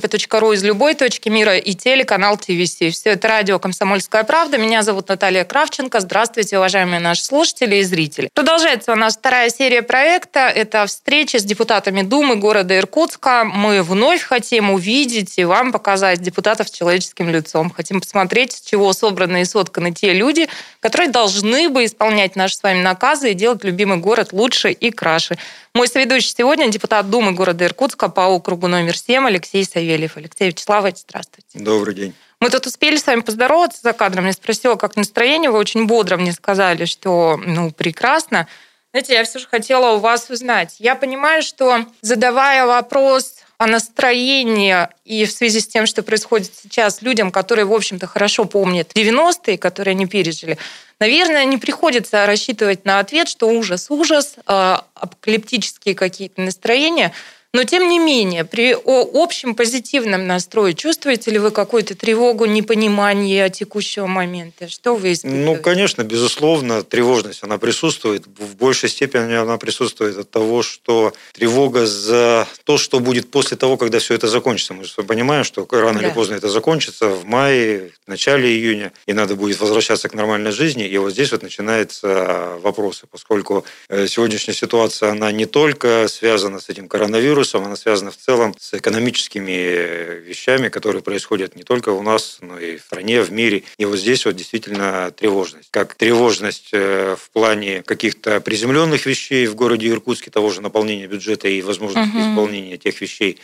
kp.ru из любой точки мира и телеканал ТВС. Все это радио «Комсомольская правда». Меня зовут Наталья Кравченко. Здравствуйте, уважаемые наши слушатели и зрители. Продолжается у нас вторая серия проекта. Это встреча с депутатами Думы города Иркутска. Мы вновь хотим увидеть и вам показать депутатов с человеческим лицом. Хотим посмотреть, с чего собраны и сотканы те люди, которые должны бы исполнять наши с вами наказы и делать любимый город лучше и краше. Мой соведущий сегодня депутат Думы города Иркутска по округу номер 7 Алексей Савельев. Алексей Вячеславович, здравствуйте. Добрый день. Мы тут успели с вами поздороваться за кадром. Я спросила, как настроение. Вы очень бодро мне сказали, что ну, прекрасно. Знаете, я все же хотела у вас узнать. Я понимаю, что задавая вопрос о настроении и в связи с тем, что происходит сейчас людям, которые, в общем-то, хорошо помнят 90-е, которые они пережили, наверное, не приходится рассчитывать на ответ, что ужас, ужас, а, апокалиптические какие-то настроения – но тем не менее, при общем позитивном настрое чувствуете ли вы какую-то тревогу, непонимание текущего момента? Что вы испытываете? Ну, конечно, безусловно, тревожность, она присутствует. В большей степени она присутствует от того, что тревога за то, что будет после того, когда все это закончится. Мы же понимаем, что рано да. или поздно это закончится в мае, в начале июня, и надо будет возвращаться к нормальной жизни. И вот здесь вот начинаются вопросы, поскольку э, сегодняшняя ситуация, она не только связана с этим коронавирусом, вирусом, она связана в целом с экономическими э, вещами, которые происходят не только у нас, но и в стране, в мире. И вот здесь вот действительно тревожность. Как тревожность э, в плане каких-то приземленных вещей в городе Иркутске, того же наполнения бюджета и возможности угу. исполнения тех вещей,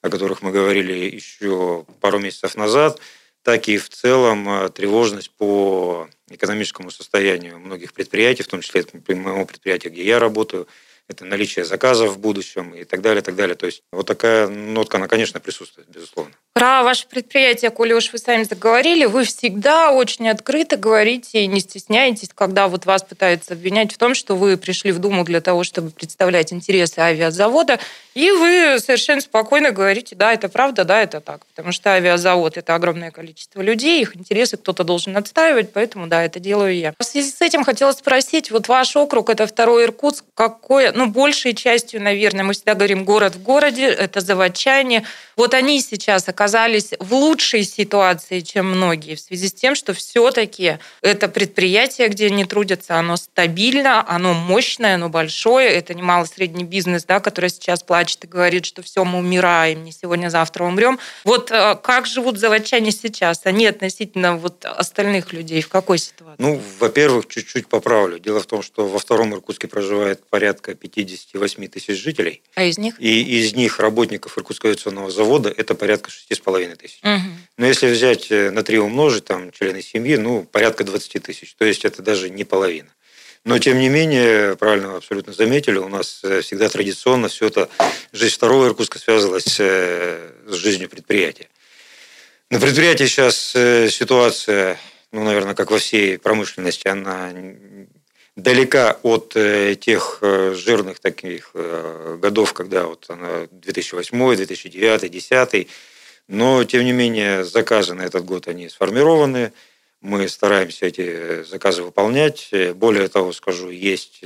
о которых мы говорили еще пару месяцев назад, так и в целом э, тревожность по экономическому состоянию многих предприятий, в том числе моего предприятия, где я работаю, это наличие заказов в будущем и так далее, так далее. То есть вот такая нотка, она, конечно, присутствует, безусловно. Про ваше предприятие, коли уж вы сами заговорили, вы всегда очень открыто говорите и не стесняетесь, когда вот вас пытаются обвинять в том, что вы пришли в Думу для того, чтобы представлять интересы авиазавода, и вы совершенно спокойно говорите, да, это правда, да, это так. Потому что авиазавод – это огромное количество людей, их интересы кто-то должен отстаивать, поэтому, да, это делаю я. В связи с этим хотела спросить, вот ваш округ – это второй Иркутск, какое, ну, большей частью, наверное, мы всегда говорим город в городе, это заводчане. Вот они сейчас оказались в лучшей ситуации, чем многие, в связи с тем, что все-таки это предприятие, где они трудятся, оно стабильно, оно мощное, оно большое, это не малый средний бизнес, да, который сейчас плачет и говорит, что все, мы умираем, не сегодня-завтра умрем. Вот э, как живут заводчане сейчас? Они относительно вот остальных людей в какой ситуации? Ну, во-первых, чуть-чуть поправлю. Дело в том, что во втором Иркутске проживает порядка 58 тысяч жителей. А из них? И из них работников Иркутского авиационного завода это порядка 6,5 тысяч. Угу. Но если взять э, на три умножить, там, члены семьи, ну, порядка 20 тысяч. То есть это даже не половина. Но, тем не менее, правильно вы абсолютно заметили, у нас э, всегда традиционно все это, жизнь второго Иркутска связывалась э, с жизнью предприятия. На предприятии сейчас ситуация, ну, наверное, как во всей промышленности, она далека от тех жирных таких годов, когда вот она 2008, 2009, 2010, но тем не менее заказы на этот год они сформированы, мы стараемся эти заказы выполнять. Более того, скажу, есть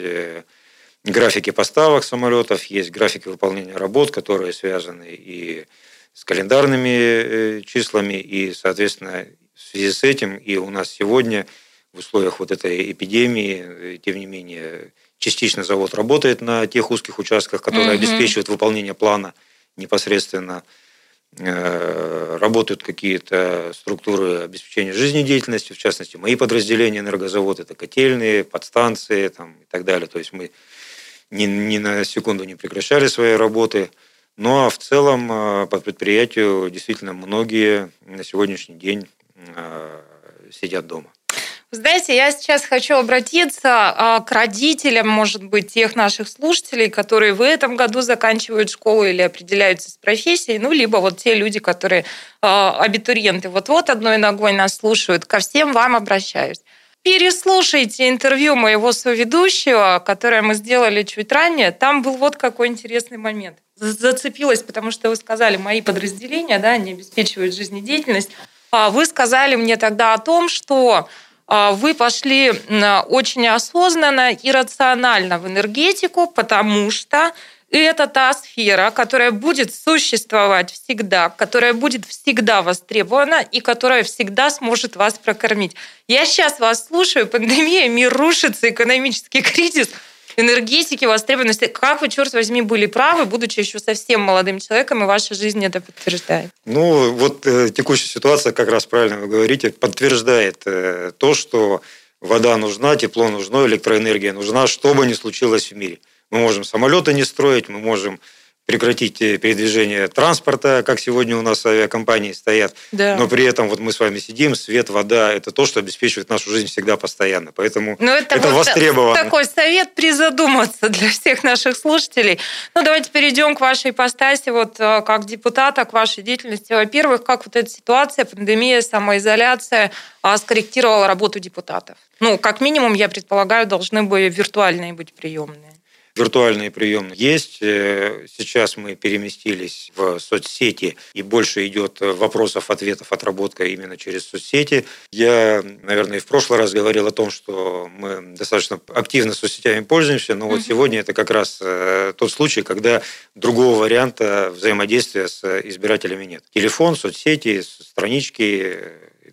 графики поставок самолетов, есть графики выполнения работ, которые связаны и с календарными числами, и, соответственно, в связи с этим и у нас сегодня – в условиях вот этой эпидемии, э, тем не менее, частично завод работает на тех узких участках, которые угу. обеспечивают выполнение плана непосредственно. Э, работают какие-то структуры обеспечения жизнедеятельности, в частности, мои подразделения энергозавод, это котельные, подстанции там, и так далее. То есть мы ни, ни на секунду не прекращали свои работы. Ну а в целом э, под предприятию действительно многие на сегодняшний день сидят дома. Знаете, я сейчас хочу обратиться а, к родителям, может быть, тех наших слушателей, которые в этом году заканчивают школу или определяются с профессией, ну, либо вот те люди, которые а, абитуриенты вот-вот одной ногой нас слушают. Ко всем вам обращаюсь. Переслушайте интервью моего соведущего, которое мы сделали чуть ранее. Там был вот какой интересный момент. Зацепилась, потому что вы сказали, мои подразделения, да, они обеспечивают жизнедеятельность. А вы сказали мне тогда о том, что вы пошли очень осознанно и рационально в энергетику, потому что это та сфера, которая будет существовать всегда, которая будет всегда востребована и которая всегда сможет вас прокормить. Я сейчас вас слушаю, пандемия, мир рушится, экономический кризис – энергетики, востребованности. Как вы, черт возьми, были правы, будучи еще совсем молодым человеком, и ваша жизнь это подтверждает? Ну, вот э, текущая ситуация, как раз правильно вы говорите, подтверждает э, то, что вода нужна, тепло нужно, электроэнергия нужна, что бы ни случилось в мире. Мы можем самолеты не строить, мы можем прекратить э, передвижение транспорта, как сегодня у нас авиакомпании стоят. Да. Но при этом вот мы с вами сидим, свет, вода – это то, что обеспечивает нашу жизнь всегда постоянно. Поэтому Но это, это вот востребовано. Такой совет призадуматься для всех наших слушателей. Ну, давайте перейдем к вашей ипостаси, вот э, как депутата, к вашей деятельности. Во-первых, как вот эта ситуация, пандемия, самоизоляция а, скорректировала работу депутатов? Ну, как минимум, я предполагаю, должны бы виртуальные быть приемные виртуальные приемы есть. Э, сейчас мы переместились в соцсети, и больше идет вопросов, ответов, отработка именно через соцсети. Я, наверное, и в прошлый раз говорил о том, что мы достаточно активно соцсетями пользуемся, но вот сегодня это как раз э, тот случай, когда другого варианта взаимодействия с избирателями нет. Телефон, соцсети, странички,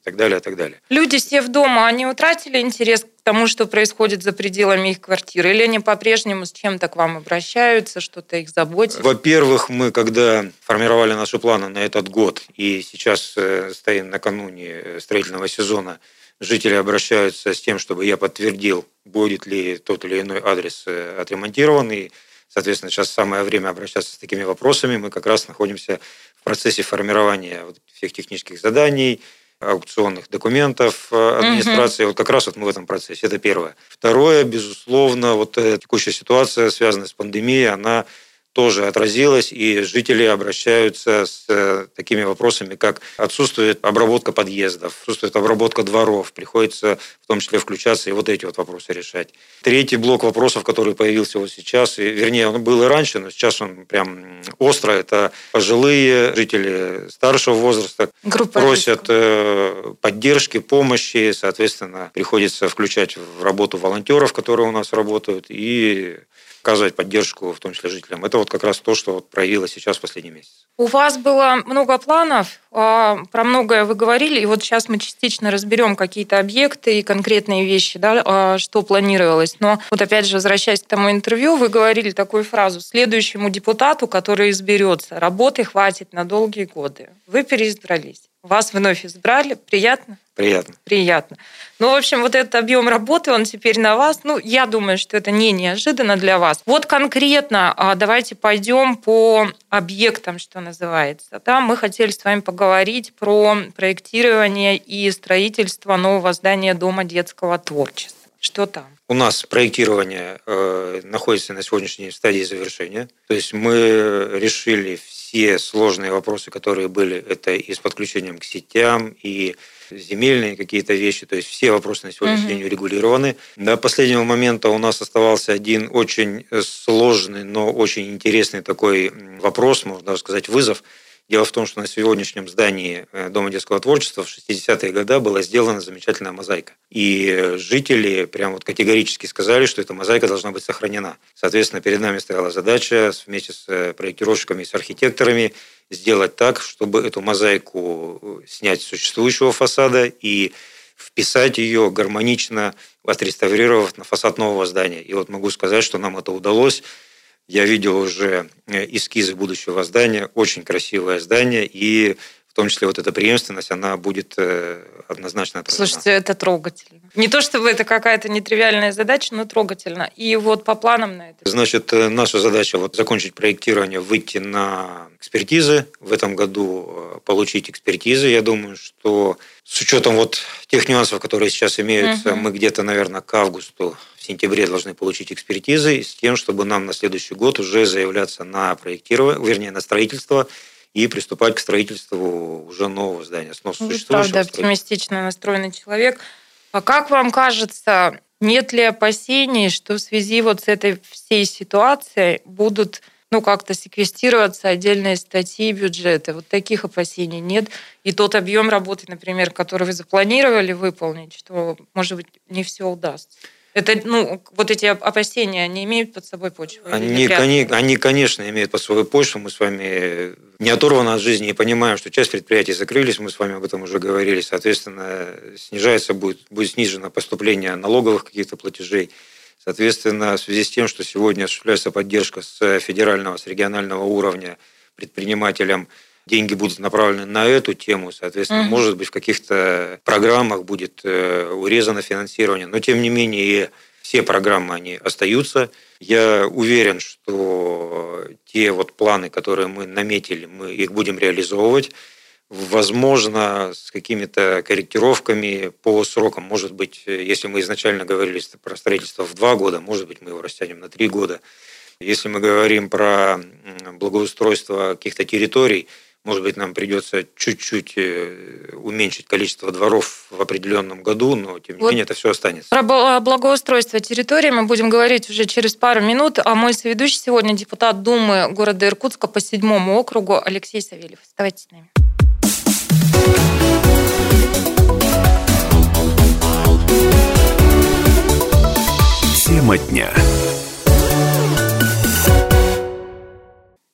и так далее, и так далее. Люди, сев дома, они утратили интерес тому, что происходит за пределами их квартиры? Или они по-прежнему с чем-то к вам обращаются, что-то их заботит? Во-первых, мы, когда формировали наши планы на этот год, и сейчас э, стоим накануне строительного сезона, жители обращаются с тем, чтобы я подтвердил, будет ли тот или иной адрес э, отремонтирован. И, соответственно, сейчас самое время обращаться с такими вопросами. Мы как раз находимся в процессе формирования всех технических заданий, аукционных документов э, администрации. Угу. Вот как раз вот мы в этом процессе. Это первое. Второе, безусловно, вот текущая ситуация, связанная с пандемией, она тоже отразилось, и жители обращаются с э, такими вопросами, как отсутствует обработка подъездов, отсутствует обработка дворов, приходится в том числе включаться и вот эти вот вопросы решать. Третий блок вопросов, который появился вот сейчас, и, вернее, он был и раньше, но сейчас он прям остро, это пожилые жители старшего возраста Группа просят риска. Э, поддержки, помощи, соответственно, приходится включать в работу волонтеров, которые у нас работают, и оказывать поддержку, в том числе жителям. Это вот как раз то, что вот проявилось сейчас в последний месяц. У вас было много планов, а, про многое вы говорили, и вот сейчас мы частично разберем какие-то объекты и конкретные вещи, да, а, что планировалось. Но вот опять же, возвращаясь к тому интервью, вы говорили такую фразу «следующему депутату, который изберется, работы хватит на долгие годы». Вы переизбрались. Вас вновь избрали. Приятно? Приятно. Приятно. Ну, в общем, вот этот объем работы, он теперь на вас. Ну, я думаю, что это не неожиданно для вас. Вот конкретно а, давайте пойдем по объектам, что называется. Да, мы хотели с вами поговорить про проектирование и строительство нового здания Дома детского творчества. Что там? У нас проектирование э, находится на в стадии завершения. То есть мы решили все сложные вопросы, которые были, это и с подключением к сетям, и земельные какие-то вещи, то есть все вопросы на сегодняшний угу. день урегулированы. До последнего момента у нас оставался один очень сложный, но очень интересный такой вопрос, можно даже сказать, вызов – Дело в том, что на сегодняшнем здании э, Дома детского творчества в 60-е годы была сделана замечательная мозаика. И жители прям вот категорически сказали, что эта мозаика должна быть сохранена. Соответственно, перед нами стояла задача вместе с э, проектировщиками и с архитекторами сделать так, чтобы эту мозаику э, снять с существующего фасада и вписать ее гармонично, отреставрировав на фасад нового здания. И вот могу сказать, что нам это удалось. Я видел уже э, эскизы будущего здания, очень красивое здание, и в том числе вот эта преемственность, она будет э, однозначно отражена. Слушайте, это трогательно. Не то чтобы это какая-то нетривиальная задача, но трогательно. И вот по планам на это. Значит, э, наша задача вот закончить проектирование, выйти на экспертизы. В этом году получить экспертизы. Я думаю, что с учетом вот тех нюансов, которые сейчас имеются, угу. мы где-то, наверное, к августу в сентябре должны получить экспертизы с тем, чтобы нам на следующий год уже заявляться на проектирование, вернее, на строительство и приступать к строительству уже нового здания. Снос Вы, правда, оптимистично настроенный человек. А как вам кажется, нет ли опасений, что в связи вот с этой всей ситуацией будут ну, как-то секвестироваться отдельные статьи бюджета. Вот таких опасений нет. И тот объем работы, например, который вы запланировали выполнить, что, может быть, не все удастся. Это, ну, вот эти опасения, они имеют под собой почву? Они, они, они, конечно, имеют под собой почву. Мы с вами не оторваны от жизни и понимаем, что часть предприятий закрылись, мы с вами об этом уже говорили. Соответственно, снижается будет, будет снижено поступление налоговых каких-то платежей. Соответственно, в связи с тем, что сегодня осуществляется поддержка с федерального, с регионального уровня предпринимателям, деньги будут направлены на эту тему, соответственно, угу. может быть, в каких-то программах будет э, урезано финансирование, но тем не менее все программы, они остаются. Я уверен, что те вот планы, которые мы наметили, мы их будем реализовывать. Возможно, с какими-то корректировками по срокам. Может быть, если мы изначально говорили про строительство в два года, может быть, мы его растянем на три года. Если мы говорим про благоустройство каких-то территорий, может быть, нам придется чуть-чуть э, уменьшить количество дворов в определенном году, но тем не вот менее это все останется. Про благоустройство территории мы будем говорить уже через пару минут. А мой соведущий сегодня депутат Думы города Иркутска по седьмому округу Алексей Савельев. Оставайтесь с нами. Тема дня.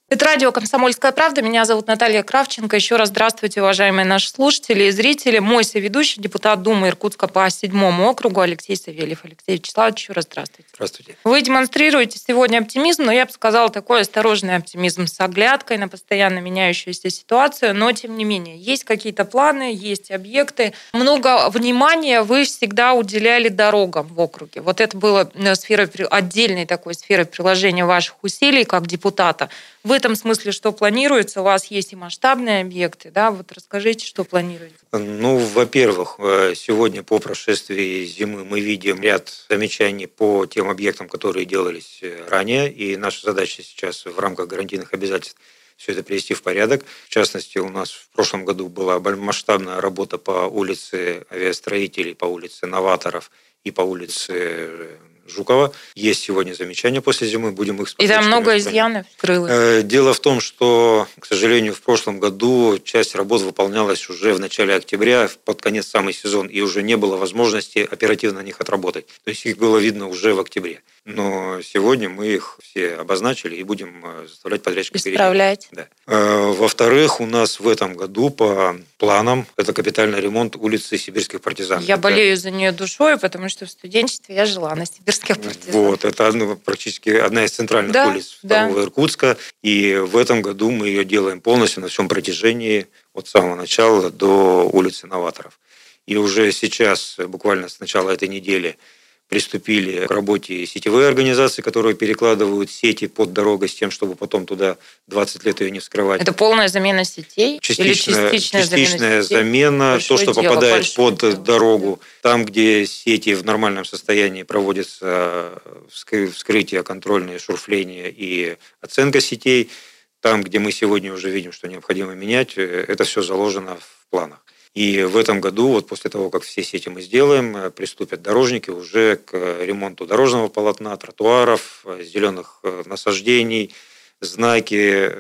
Это радио «Комсомольская правда». Меня зовут Наталья Кравченко. Еще раз здравствуйте, уважаемые наши слушатели и зрители. Мой соведущий, депутат Думы Иркутска по седьмому округу Алексей Савельев. Алексей Вячеславович, еще раз здравствуйте. Здравствуйте. Вы демонстрируете сегодня оптимизм, но я бы сказала, такой осторожный оптимизм с оглядкой на постоянно меняющуюся ситуацию. Но, тем не менее, есть какие-то планы, есть объекты. Много внимания вы всегда уделяли дорогам в округе. Вот это было э, сфера, отдельной такой сферой приложения ваших усилий как депутата. В этом смысле, что планируется? У вас есть и масштабные объекты, да? Вот расскажите, что планируете. Ну, во-первых, э, сегодня по прошествии зимы мы видим ряд замечаний по тем объектам, которые делались э, ранее, и наша задача сейчас в рамках гарантийных обязательств все это привести в порядок. В частности, у нас в прошлом году была масштабная работа по улице авиастроителей, по улице новаторов и по улице э, Жукова. Есть сегодня замечания после зимы, будем их И там много изъянов скрылось. Э, дело в том, что, к сожалению, в прошлом году часть работ выполнялась уже в начале октября, под конец самый сезон, и уже не было возможности оперативно на них отработать. То есть их было видно уже в октябре. Но сегодня мы их все обозначили и будем э, заставлять подрядчиков Исправлять. Да. Э, во-вторых, у нас в этом году по планам это капитальный ремонт улицы Сибирских партизан. Я это... болею за нее душой, потому что в студенчестве я жила на Сибирских партизан. Вот, это практически одна из центральных да, улиц да. Иркутска. И в этом году мы ее делаем полностью на всем протяжении от самого начала до улицы Новаторов. И уже сейчас, буквально с начала этой недели, приступили к работе сетевые организации, которые перекладывают сети под дорогой с тем, чтобы потом туда 20 лет ее не вскрывать. Это полная замена сетей? Частичная, или частичная, частичная замена, замена Большое то, что дело, попадает под дело. дорогу. Там, где сети в нормальном состоянии проводится вскрытие, контрольное шурфление и оценка сетей, там, где мы сегодня уже видим, что необходимо менять, э, это все заложено в планах. И в этом году, вот после того, как все сети мы сделаем, э, приступят дорожники уже к ремонту дорожного полотна, тротуаров, э, зеленых э, насаждений, знаки,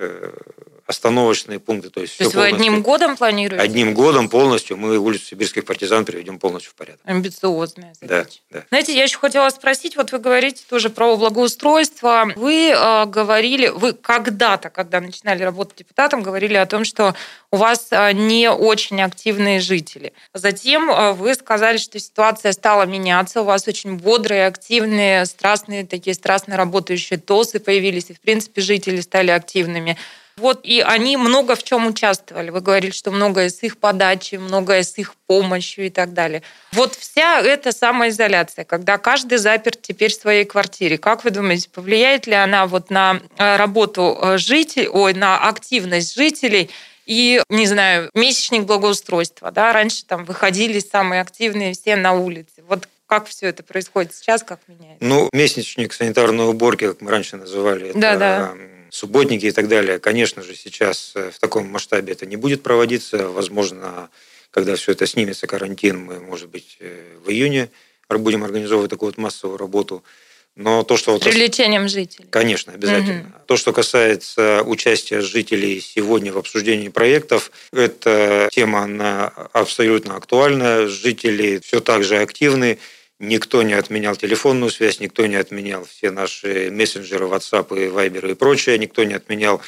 остановочные пункты. То есть, то есть вы одним годом планируете? Одним годом полностью мы улицу сибирских партизан приведем полностью в порядок. Амбициозная задача. Да, да. Знаете, я еще хотела спросить, вот вы говорите тоже про благоустройство. Вы э, говорили, вы когда-то, когда начинали работать депутатом, говорили о том, что у вас э, не очень активные жители. Затем э, вы сказали, что ситуация стала меняться, у вас очень бодрые, активные, страстные, такие страстно работающие ТОСы появились, и, в принципе, жители стали активными. Вот и они много в чем участвовали. Вы говорили, что многое с их подачи, многое с их помощью и так далее. Вот вся эта самоизоляция, когда каждый заперт теперь в своей квартире, как вы думаете, повлияет ли она вот на э, работу э, жителей, ой, на активность жителей и, не знаю, месячник благоустройства, да, раньше там выходили самые активные все на улице. Вот как все это происходит сейчас, как меняется? Ну, месячник санитарной уборки, как мы раньше называли, да, это да субботники и так далее. Конечно же, сейчас э, в таком масштабе это не будет проводиться. Возможно, когда все это снимется, карантин, мы, может быть, э, в июне будем организовывать такую вот массовую работу. Но то, что... С привлечением жителей. Конечно, обязательно. Угу. То, что касается участия жителей сегодня в обсуждении проектов, эта тема она абсолютно актуальна. Жители все так же активны. Никто не отменял телефонную связь, никто не отменял все наши мессенджеры, WhatsApp и Viber и прочее, никто не отменял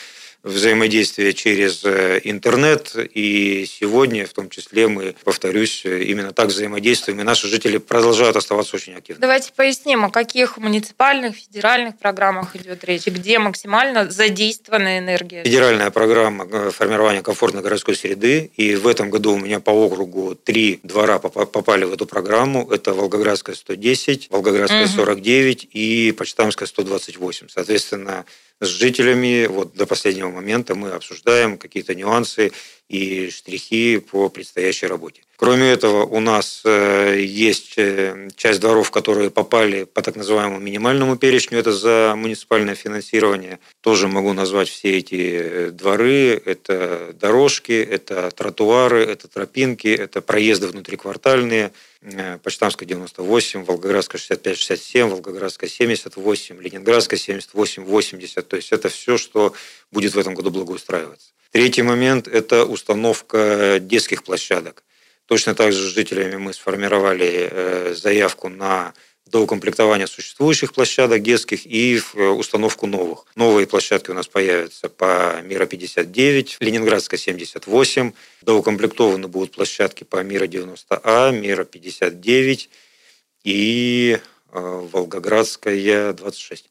взаимодействие через э, интернет. И сегодня, в том числе, мы, повторюсь, именно так взаимодействуем. И наши жители продолжают оставаться очень активными. Давайте поясним, о каких муниципальных, федеральных программах идет речь, где максимально задействована энергия. Федеральная программа э, формирования комфортной городской среды. И в этом году у меня по округу три двора попали в эту программу. Это Волгоградская 110, Волгоградская угу. 49 и Почтамская 128. Соответственно, с жителями вот до последнего момента мы обсуждаем какие-то нюансы и штрихи по предстоящей работе. Кроме этого, у нас э, есть э, часть дворов, которые попали по так называемому минимальному перечню, это за муниципальное финансирование. Тоже могу назвать все эти э, дворы. Это дорожки, это тротуары, это тропинки, это проезды внутриквартальные. Почтамская 98, Волгоградская 65-67, Волгоградская 78, Ленинградская 78-80. То есть это все, что будет в этом году благоустраиваться. Третий момент – это установка детских площадок. Точно так же с жителями мы сформировали э, заявку на доукомплектование существующих площадок детских и э, установку новых. Новые площадки у нас появятся по Мира 59, Ленинградская 78, доукомплектованы будут площадки по Мира 90А, Мира 59 и э, Волгоградская 26.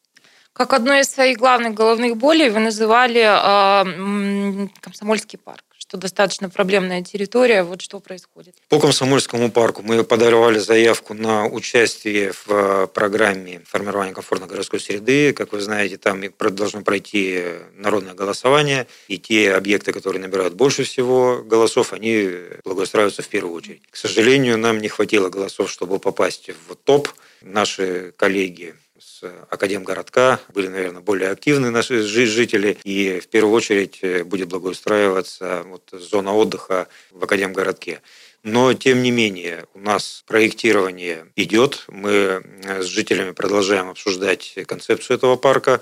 Как одной из своих главных головных болей вы называли э, Комсомольский парк что достаточно проблемная территория. Вот что происходит. По Комсомольскому парку мы подавали заявку на участие в э, программе формирования комфортной городской среды. Как вы знаете, там должно пройти народное голосование, и те объекты, которые набирают больше всего голосов, они благоустраиваются в первую очередь. К сожалению, нам не хватило голосов, чтобы попасть в топ. Наши коллеги с Академгородка были, наверное, более активны наши жители, и в первую очередь э, будет благоустраиваться вот зона отдыха в Академгородке. Но, тем не менее, у нас проектирование идет. Мы э, с жителями продолжаем обсуждать концепцию этого парка.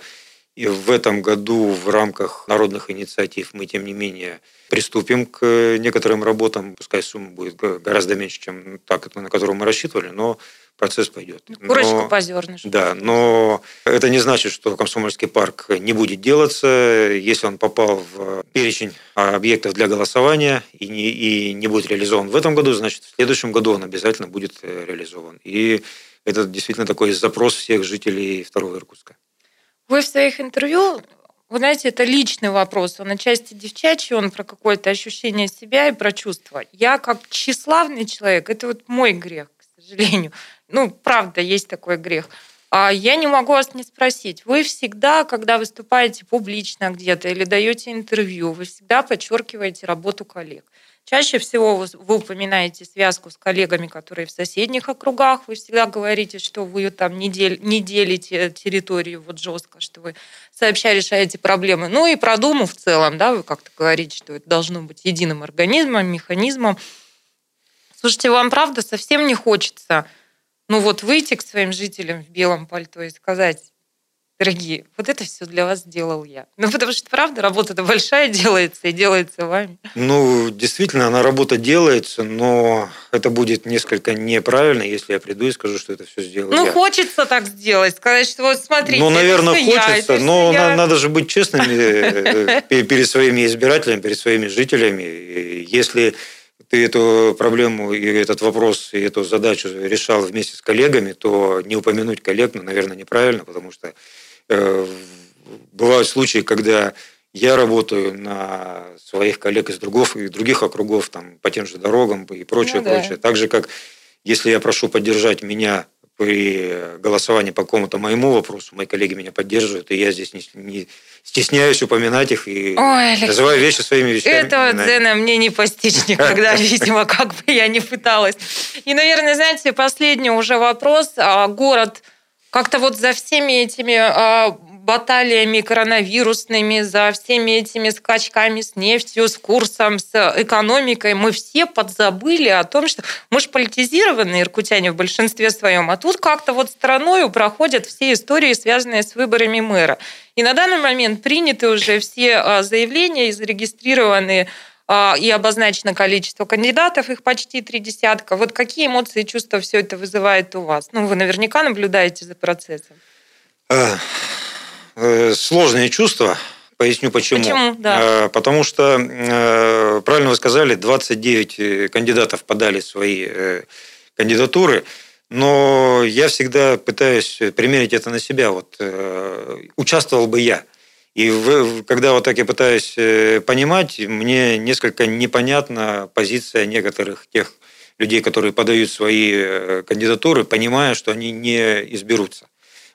И в этом году в рамках народных инициатив мы, тем не менее, приступим к некоторым работам. Пускай сумма будет гораздо меньше, чем та, на которую мы рассчитывали, но процесс пойдет. Ну, курочку но, по зернышку. Да, но это не значит, что Комсомольский парк не будет делаться. Если он попал в перечень объектов для голосования и не, и не будет реализован в этом году, значит, в следующем году он обязательно будет э, реализован. И это действительно такой запрос всех жителей второго Иркутска. Вы в своих интервью вы знаете, это личный вопрос. Он отчасти девчачий, он про какое-то ощущение себя и про чувства. Я как тщеславный человек, это вот мой грех, сожалению. Ну, правда, есть такой грех. А я не могу вас не спросить. Вы всегда, когда выступаете публично где-то или даете интервью, вы всегда подчеркиваете работу коллег. Чаще всего вы упоминаете связку с коллегами, которые в соседних округах. Вы всегда говорите, что вы там не, дел, не делите территорию вот жестко, что вы сообща решаете проблемы. Ну и про Думу в целом, да, вы как-то говорите, что это должно быть единым организмом, механизмом. Слушайте, вам правда совсем не хочется ну вот выйти к своим жителям в белом пальто и сказать, дорогие, вот это все для вас сделал я. Ну, потому что, правда, работа-то большая делается и делается вами. Ну, действительно, она работа делается, но это будет несколько неправильно, если я приду и скажу, что это все сделал ну, я. Ну, хочется так сделать, сказать, что вот смотрите, Ну, наверное, хочется, я, но я... надо же быть честными э, перед своими избирателями, перед своими жителями. Если ты эту проблему и этот вопрос, и эту задачу решал вместе с коллегами, то не упомянуть коллег, ну, наверное, неправильно, потому что э, бывают случаи, когда я работаю на своих коллег из других, из других округов, там, по тем же дорогам и прочее, ну, прочее. Да. Так же, как если я прошу поддержать меня при голосовании по какому-то моему вопросу, мои коллеги меня поддерживают, и я здесь не, не стесняюсь упоминать их и Ой, называю вещи своими вещами. Этого дзена мне не постичь никогда, видимо, как бы я ни пыталась. И, наверное, знаете, последний уже вопрос. А, город как-то вот за всеми этими а, баталиями коронавирусными, за всеми этими скачками с нефтью, с курсом, с экономикой, мы все подзабыли о том, что мы же политизированные иркутяне в большинстве своем, а тут как-то вот стороною проходят все истории, связанные с выборами мэра. И на данный момент приняты уже все а, заявления и зарегистрированы а, и обозначено количество кандидатов, их почти три десятка. Вот какие эмоции и чувства все это вызывает у вас? Ну, вы наверняка наблюдаете за процессом. Э, э, сложные чувства. Поясню почему. Почему, да. Э, потому что, правильно вы сказали, 29 кандидатов подали свои кандидатуры. Но я всегда пытаюсь примерить это на себя. Вот участвовал бы я – и в, когда вот так я пытаюсь э, понимать, мне несколько непонятна позиция некоторых тех людей, которые подают свои э, кандидатуры, понимая, что они не изберутся.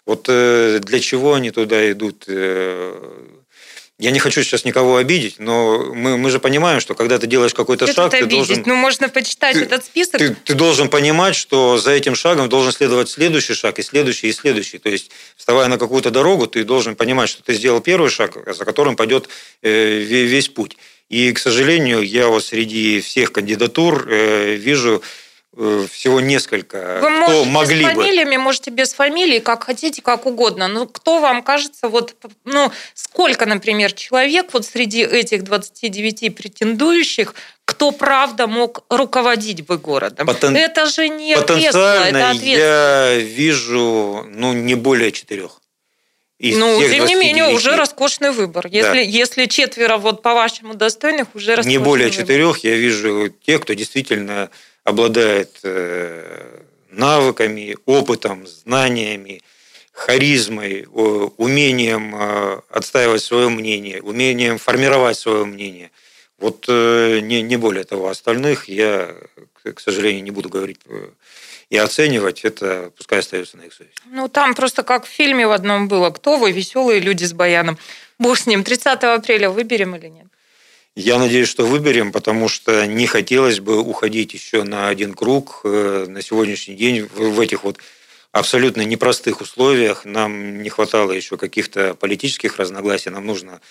Вот э, для чего они туда идут? Я не хочу сейчас никого обидеть, но мы, мы же понимаем, что когда ты делаешь какой-то шаг, ты обидеть? должен... Ну, можно почитать ты, этот список. Ты, ты должен понимать, что за этим шагом должен следовать следующий шаг, и следующий, и следующий. То есть, вставая на какую-то дорогу, ты должен понимать, что ты сделал первый шаг, за которым пойдет э, весь путь. И, к сожалению, я вот среди всех кандидатур э, вижу Э, всего несколько, Вы кто можете могли с фамилиями, бы. можете без фамилии, как хотите, как угодно. Но кто вам кажется, вот, ну, сколько, например, человек вот среди этих 29 претендующих, кто правда мог руководить бы городом? Потен... Это же не Потенциально кресло, это я вижу, ну, не более четырех. Из ну, тем не менее, уже роскошный выбор. Если, да. если четверо, вот по-вашему, достойных, уже роскошный Не более выбор. четырех я вижу тех, кто действительно обладает э, навыками, опытом, знаниями, харизмой, умением э, отстаивать свое мнение, умением формировать свое мнение. Вот э, не, не более того, остальных я, к сожалению, не буду говорить и оценивать, это пускай остается на их совести. Ну, там просто как в фильме в одном было. Кто вы, веселые люди с баяном? Бог с ним. 30 апреля выберем или нет? Я надеюсь, что выберем, потому что не хотелось бы уходить еще на один круг э, на сегодняшний день в этих вот абсолютно непростых условиях. Нам не хватало еще каких-то политических разногласий. Нам нужно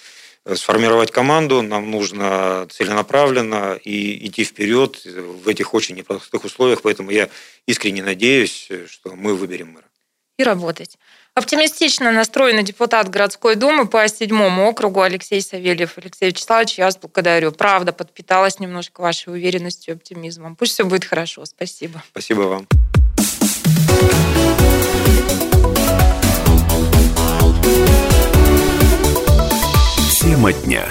э, сформировать команду, нам нужно целенаправленно и идти вперед в этих очень непростых условиях. Поэтому я искренне надеюсь, что мы выберем мэра. И работать. Оптимистично настроенный депутат городской думы по седьмому округу Алексей Савельев. Алексей Вячеславович, я вас благодарю. Правда, подпиталась немножко вашей уверенностью и оптимизмом. Пусть все будет хорошо. Спасибо. Спасибо вам. Тема дня.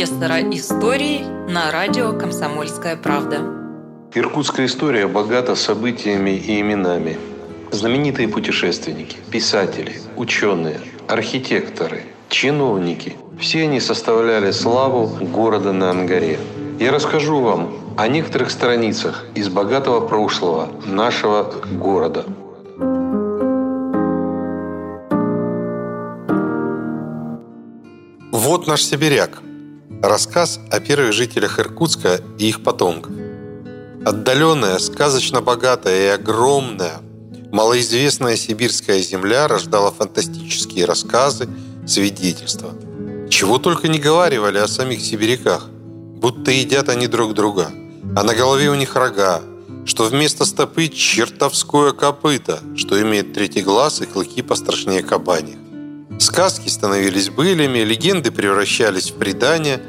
Профессора истории на радио «Комсомольская правда». Иркутская история богата событиями и именами. Знаменитые путешественники, писатели, ученые, архитекторы, чиновники – все они составляли славу города на Ангаре. Я расскажу вам о некоторых страницах из богатого прошлого нашего города. Вот наш сибиряк – Рассказ о первых жителях Иркутска и их потомках. Отдаленная, сказочно богатая и огромная, малоизвестная сибирская земля рождала фантастические рассказы, свидетельства. Чего только не говаривали о самих сибиряках, будто едят они друг друга, а на голове у них рога, что вместо стопы чертовское копыто, что имеет третий глаз и клыки пострашнее кабаньих. Сказки становились былями, легенды превращались в предания,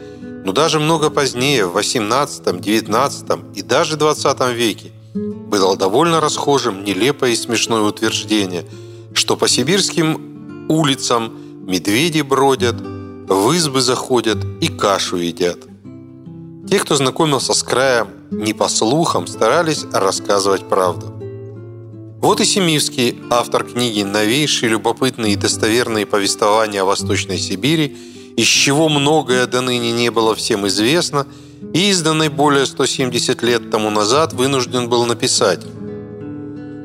но даже много позднее, в 18, 19 и даже 20 веке, было довольно расхожим нелепое и смешное утверждение, что по сибирским улицам медведи бродят, в избы заходят и кашу едят. Те, кто знакомился с краем не по слухам, старались рассказывать правду. Вот и Семивский, автор книги «Новейшие, любопытные и достоверные повествования о Восточной Сибири», из чего многое до ныне не было всем известно, и изданной более 170 лет тому назад вынужден был написать.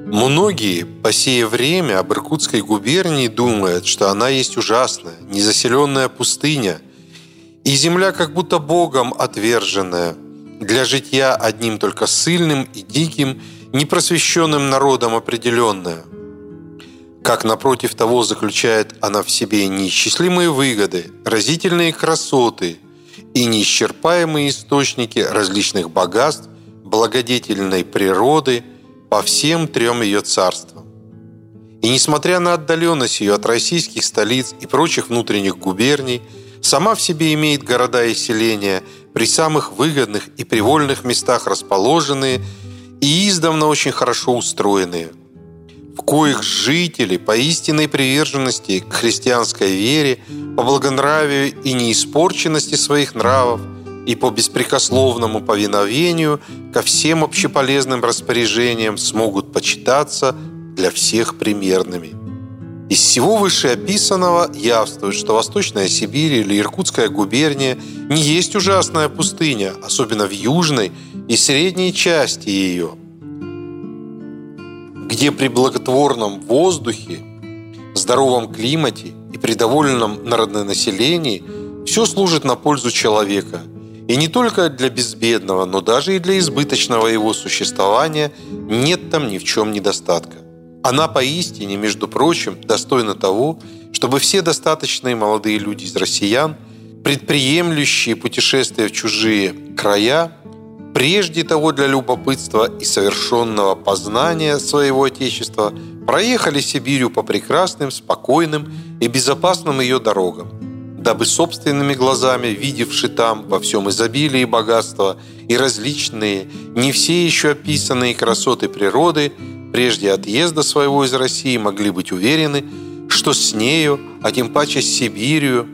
Многие, по сие время, об Иркутской губернии думают, что она есть ужасная, незаселенная пустыня, и земля как будто Богом отверженная, для житья одним только сильным и диким – непросвещенным народом определенная. Как напротив того заключает она в себе неисчислимые выгоды, разительные красоты и неисчерпаемые источники различных богатств, благодетельной природы, по всем трем ее царствам. И несмотря на отдаленность ее от российских столиц и прочих внутренних губерний, сама в себе имеет города и селения, при самых выгодных и привольных местах расположенные и издавна очень хорошо устроенные, в коих жители по истинной приверженности к христианской вере, по благонравию и неиспорченности своих нравов и по беспрекословному повиновению ко всем общеполезным распоряжениям смогут почитаться для всех примерными. Из всего вышеописанного явствует, что Восточная Сибирь или Иркутская губерния не есть ужасная пустыня, особенно в южной и средней части ее, где при благотворном воздухе, здоровом климате и при довольном народонаселении все служит на пользу человека – и не только для безбедного, но даже и для избыточного его существования нет там ни в чем недостатка. Она поистине, между прочим, достойна того, чтобы все достаточные молодые люди из россиян, предприемлющие путешествия в чужие края, прежде того для любопытства и совершенного познания своего Отечества, проехали Сибирью по прекрасным, спокойным и безопасным ее дорогам, дабы собственными глазами, видевши там во всем изобилии и богатства и различные, не все еще описанные красоты природы, прежде отъезда своего из России могли быть уверены, что с нею, а тем паче с Сибирью,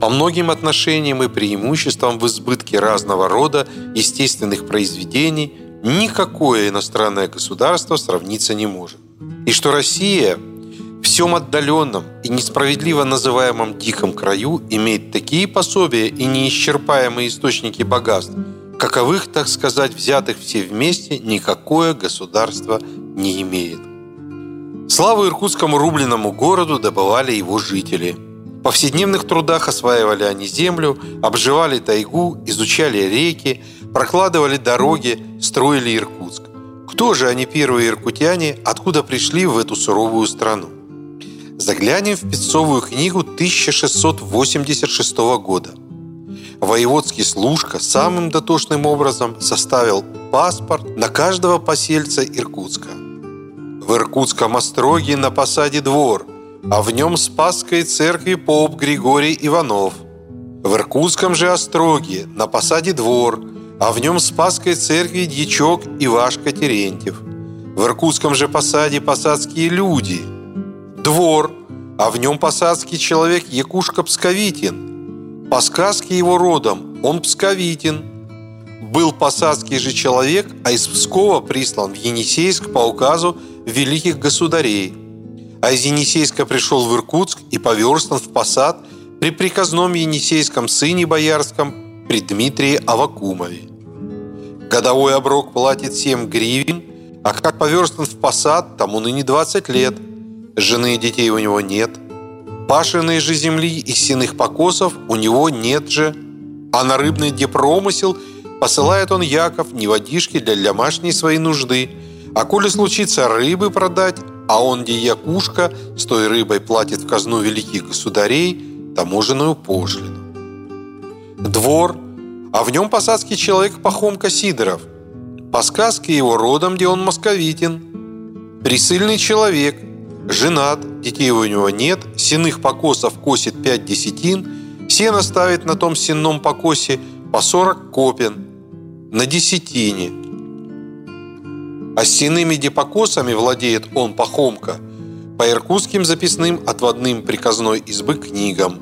по многим отношениям и преимуществам в избытке разного рода естественных произведений никакое иностранное государство сравниться не может. И что Россия в всем отдаленном и несправедливо называемом диком краю имеет такие пособия и неисчерпаемые источники богатств, каковых, так сказать, взятых все вместе, никакое государство не имеет. Славу иркутскому рубленому городу добывали его жители. Повседневных трудах осваивали они землю, обживали тайгу, изучали реки, прокладывали дороги, строили Иркутск. Кто же они первые иркутяне, откуда пришли в эту суровую страну? Заглянем в Песцовую книгу 1686 года. Воеводский служка самым дотошным образом составил паспорт на каждого посельца Иркутска. В Иркутском остроге на посаде двор, а в нем Спасской церкви поп Григорий Иванов. В Иркутском же остроге на посаде двор, а в нем Спасской церкви дьячок Ивашка Терентьев. В Иркутском же посаде посадские люди. Двор, а в нем посадский человек Якушка Псковитин. По сказке его родом он Псковитин – был посадский же человек, а из Пскова прислан в Енисейск по указу великих государей. А из Енисейска пришел в Иркутск и поверстан в посад при приказном Енисейском сыне боярском при Дмитрии Авакумове. Годовой оброк платит 7 гривен, а как поверстан в посад, тому ныне 20 лет. Жены и детей у него нет. Пашенной же земли и сенных покосов у него нет же. А на рыбный депромысел – Посылает он Яков не водишки для домашней своей нужды, а коли случится рыбы продать, а он, где якушка, с той рыбой платит в казну великих государей таможенную пошлину. Двор, а в нем посадский человек Пахомка Сидоров. По сказке его родом, где он московитин. Присыльный человек, женат, детей у него нет, сенных покосов косит пять десятин, сено ставит на том сенном покосе по сорок копен – на десятине. Стенными депокосами владеет он Пахомка по иркутским записным отводным приказной избы книгам.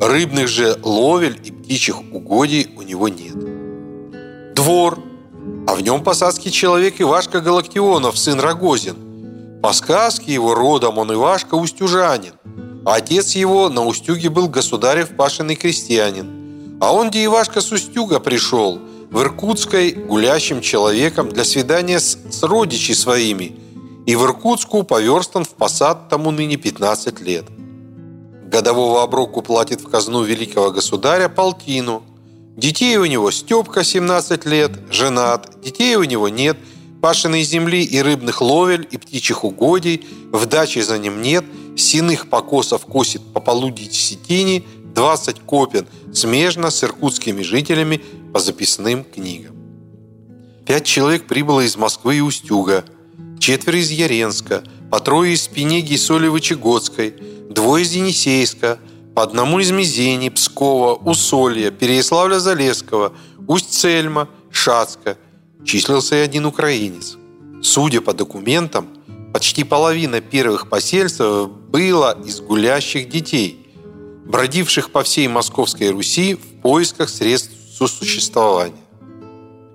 Рыбных же ловель и птичьих угодий у него нет. Двор, а в нем посадский человек Ивашка Галактионов, сын Рогозин. По сказке его родом он Ивашка Устюжанин, а отец его на Устюге был государев пашенный крестьянин. А он, где Ивашка с Устюга пришел – в Иркутской гулящим человеком для свидания с, с родичи своими, и в Иркутску поверстан в посад тому ныне 15 лет. Годового оброку платит в казну великого государя полтину. Детей у него Степка 17 лет, женат, детей у него нет, пашенной земли и рыбных ловель и птичьих угодий, в даче за ним нет, синых покосов косит по полудить сетине, 20 копен смежно с иркутскими жителями по записным книгам. Пять человек прибыло из Москвы и Устюга. четверо из Яренска, по трое из Пенеги и Солевы-Чегодской, двое из Енисейска, по одному из Мизени, Пскова, Усолья, Переяславля-Залесского, Усть-Цельма, Шацка. Числился и один украинец. Судя по документам, почти половина первых посельств было из гулящих детей, бродивших по всей Московской Руси в поисках средств сосуществования.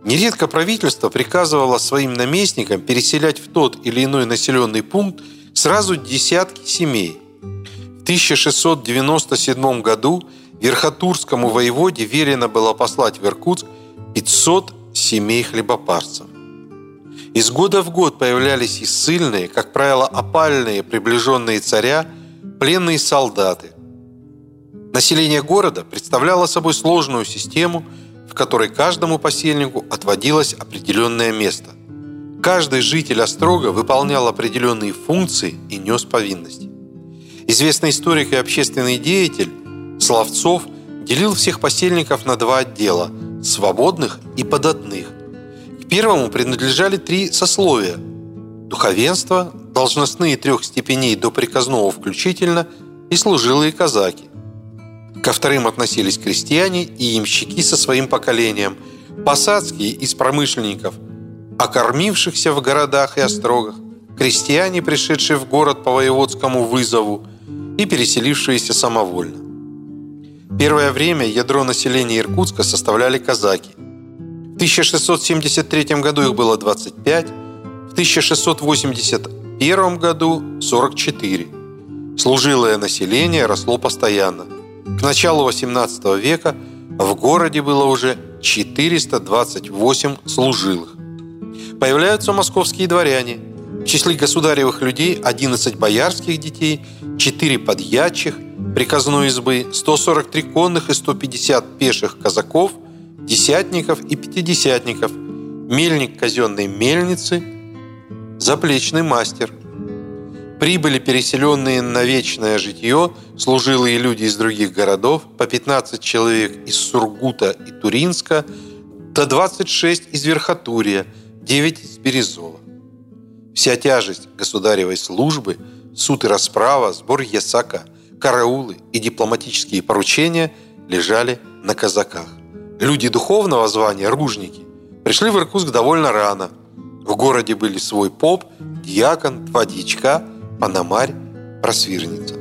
Нередко правительство приказывало своим наместникам переселять в тот или иной населенный пункт сразу десятки семей. В 1697 году Верхотурскому воеводе велено было послать в Иркутск 500 семей хлебопарцев. Из года в год появлялись и ссыльные, как правило, опальные, приближенные царя, пленные солдаты. Население города представляло собой сложную систему – в которой каждому посельнику отводилось определенное место. Каждый житель Острога выполнял определенные функции и нес повинности. Известный историк и общественный деятель Славцов делил всех посельников на два отдела – свободных и податных. К первому принадлежали три сословия – духовенство, должностные трех степеней до приказного включительно и служилые казаки. Ко вторым относились крестьяне и ямщики со своим поколением, посадские из промышленников, окормившихся в городах и острогах, крестьяне, пришедшие в город по воеводскому вызову и переселившиеся самовольно. Первое время ядро населения Иркутска составляли казаки. В 1673 году их было 25, в 1681 году 44. Служилое население росло постоянно – к началу XVIII века в городе было уже 428 служилых. Появляются московские дворяне. В числе государевых людей 11 боярских детей, 4 подьячих, приказной избы, 143 конных и 150 пеших казаков, десятников и пятидесятников, мельник казенной мельницы, заплечный мастер – Прибыли переселенные на вечное житье служилые люди из других городов, по 15 человек из Сургута и Туринска, до 26 из Верхотурья, 9 из Березова. Вся тяжесть государевой службы, суд и расправа, сбор ясака, караулы и дипломатические поручения лежали на казаках. Люди духовного звания, ружники, пришли в Иркутск довольно рано. В городе были свой поп, дьякон, два дьячка – Панамарь, просвирница.